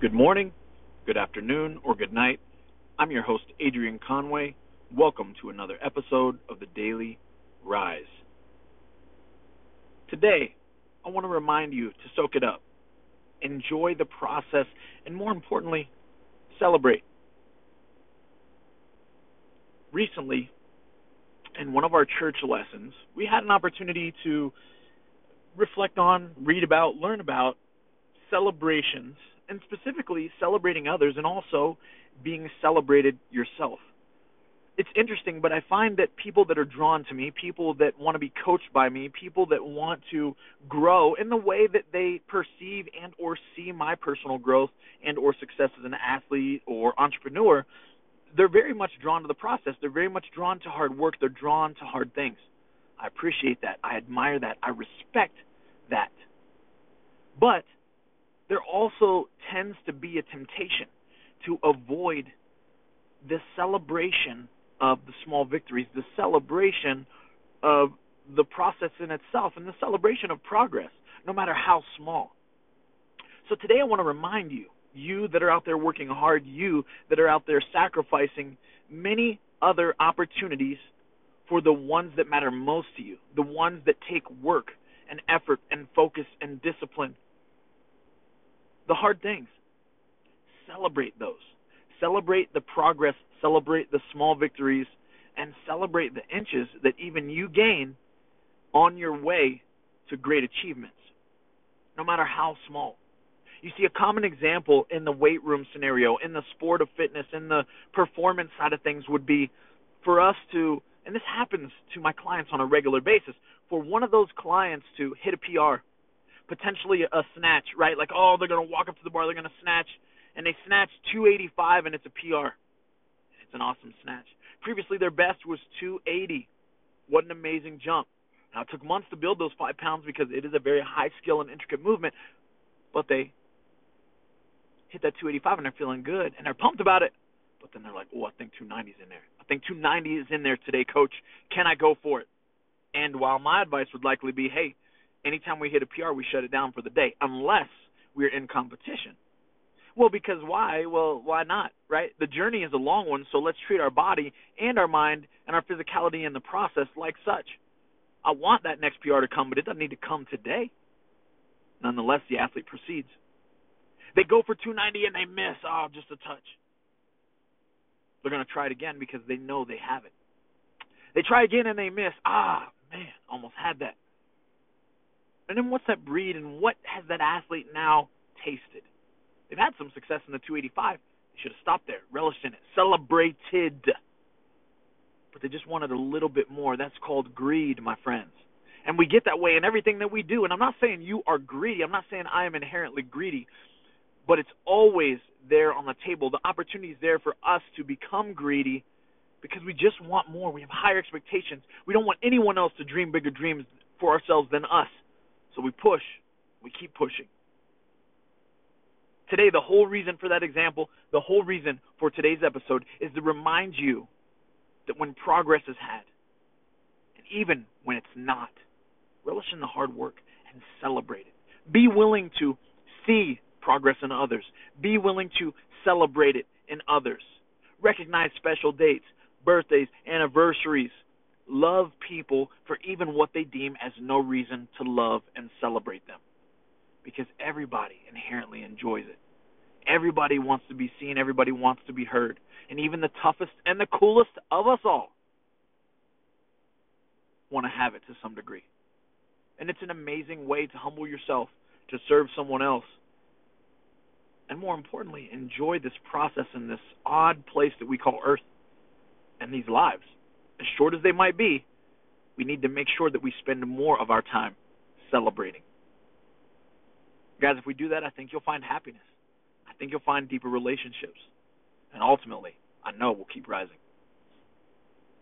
Good morning, good afternoon, or good night. I'm your host, Adrian Conway. Welcome to another episode of the Daily Rise. Today, I want to remind you to soak it up, enjoy the process, and more importantly, celebrate. Recently, in one of our church lessons, we had an opportunity to reflect on, read about, learn about celebrations and specifically celebrating others and also being celebrated yourself. It's interesting, but I find that people that are drawn to me, people that want to be coached by me, people that want to grow in the way that they perceive and or see my personal growth and or success as an athlete or entrepreneur, they're very much drawn to the process. They're very much drawn to hard work. They're drawn to hard things. I appreciate that. I admire that. I respect that. But there also tends to be a temptation to avoid the celebration of the small victories, the celebration of the process in itself, and the celebration of progress, no matter how small. So today I want to remind you, you that are out there working hard, you that are out there sacrificing many other opportunities for the ones that matter most to you, the ones that take work and effort and focus and discipline the hard things. Celebrate those. Celebrate the progress, celebrate the small victories, and celebrate the inches that even you gain on your way to great achievements, no matter how small. You see, a common example in the weight room scenario, in the sport of fitness, in the performance side of things would be for us to, and this happens to my clients on a regular basis, for one of those clients to hit a PR potentially a snatch, right? Like, oh, they're gonna walk up to the bar, they're gonna snatch, and they snatch 285, and it's a PR. It's an awesome snatch. Previously, their best was 280. What an amazing jump! Now it took months to build those five pounds because it is a very high skill and intricate movement, but they hit that 285 and they're feeling good and they're pumped about it. But then they're like, oh, I think 290 is in there. I think 290 is in there today, coach. Can I go for it? And while my advice would likely be, hey, anytime we hit a PR, we shut it down for the day, unless we're in competition. Well, because why? Well, why not, right? The journey is a long one, so let's treat our body and our mind and our physicality in the process like such. I want that next PR to come, but it doesn't need to come today. Nonetheless, the athlete proceeds. They go for 290 and they miss. Oh, just a touch. They're going to try it again because they know they have it. They try again and they miss. Ah, man, almost had that. And then what's that breed and what has that athlete now tasted? They've had some success in the 285. They should have stopped there, relished in it, celebrated. But they just wanted a little bit more. That's called greed, my friends. And we get that way in everything that we do. And I'm not saying you are greedy. I'm not saying I am inherently greedy. But it's always there on the table. The opportunity is there for us to become greedy because we just want more. We have higher expectations. We don't want anyone else to dream bigger dreams for ourselves than us. So we push, we keep pushing. Today, the whole reason for that example, the whole reason for today's episode is to remind you that when progress is had, and even when it's not, relish in the hard work and celebrate it. Be willing to see progress in others. Be willing to celebrate it in others. Recognize special dates, birthdays, anniversaries, love people for even what they deem as no reason to love and celebrate them. Because everybody inherently enjoys it. Everybody wants to be seen, everybody wants to be heard. And even the toughest and the coolest of us all want to have it to some degree. And it's an amazing way to humble yourself, to serve someone else. And more importantly, enjoy this process in this odd place that we call Earth and these lives short as they might be, we need to make sure that we spend more of our time celebrating. Guys, if we do that, I think you'll find happiness. I think you'll find deeper relationships. And ultimately, I know we'll keep rising.